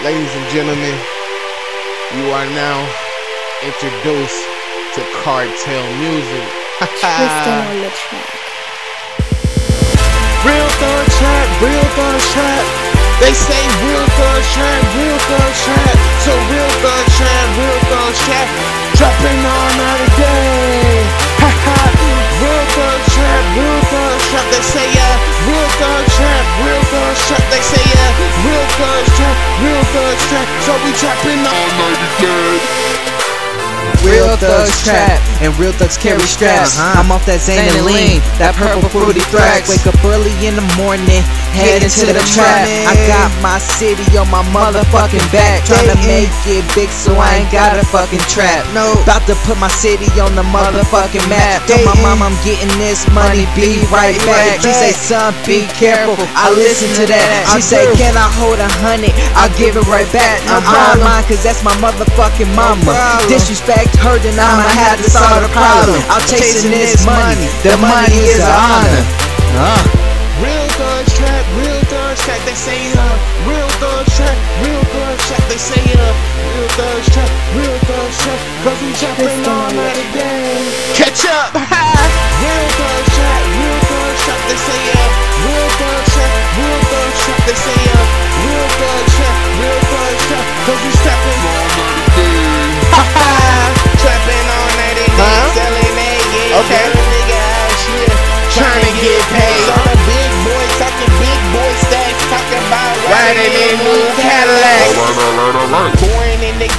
Ladies and gentlemen, you are now introduced to cartel music. Tristan on the track. Real thug trap, real thug trap. They say real thug trap, real thug trap. So real thug trap, real thug trap. Dropping all They say yeah. Real thug trap, real thug trap. They say yeah. Real thug trap, real thug trap. So we trapping all night a. Real thugs trap and real thugs carry straps. Uh-huh. I'm off that Zane and lean, that purple fruity thrax. Wake up early in the morning, head into the trap. I got my city on my motherfucking back, trying to make it big so I ain't got a fucking trap. No, about to put my city on the motherfucking map. Tell my mom I'm getting this money, be right back. She say, son, be careful. I listen to that. She say, can I hold a hundred? I'll give it right back. I'm on mine, cause that's my motherfucking mama. Disrespect her, then I'ma have to solve the problem. I'm chasing this money. The money is an honor. Uh. Real thug trap, real thug trap, they say uh Real thug trap, real thug trap, they say uh Real thug trap, real thug trap, cause we trapping all night a day Catch up!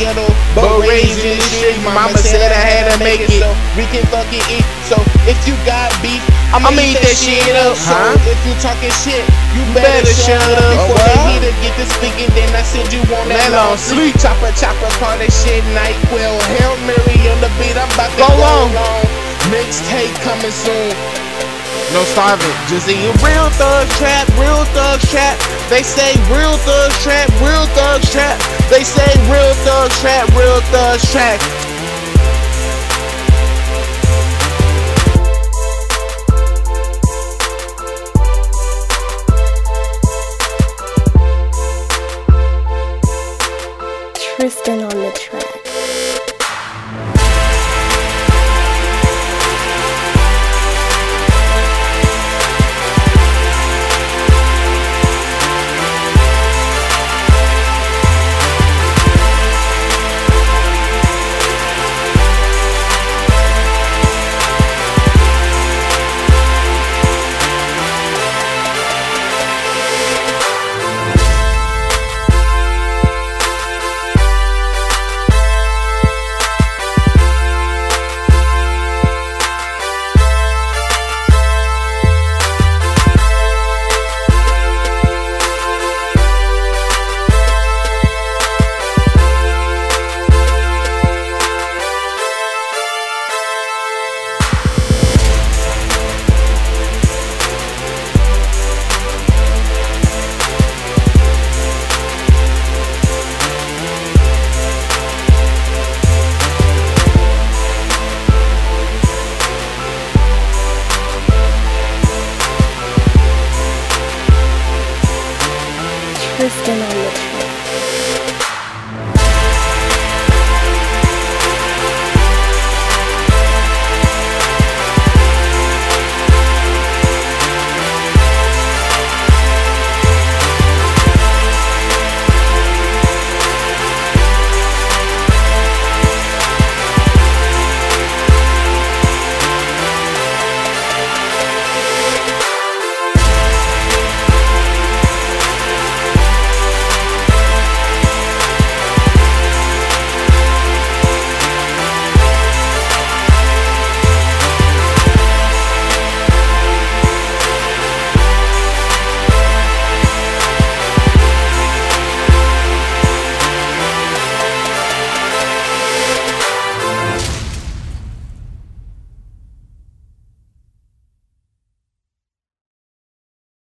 ghetto, but raised in the street. Mama said I had to make it, so we can fucking eat. So if you got beef, I'ma eat that shit up. So Huh? if you talking shit, you better shut up. Before well. the heater get to speaking, then I send you on that long sleep. Chopper, chopper, call that shit night. Well, Hail Mary on the beat, I'm about to Go go long. long. Mixtape coming soon. No starving. Just eating real thug trap, real thug trap. They say real thug trap, real thug trap. They say real thug trap, real thug trap. Tristan on the track. Track.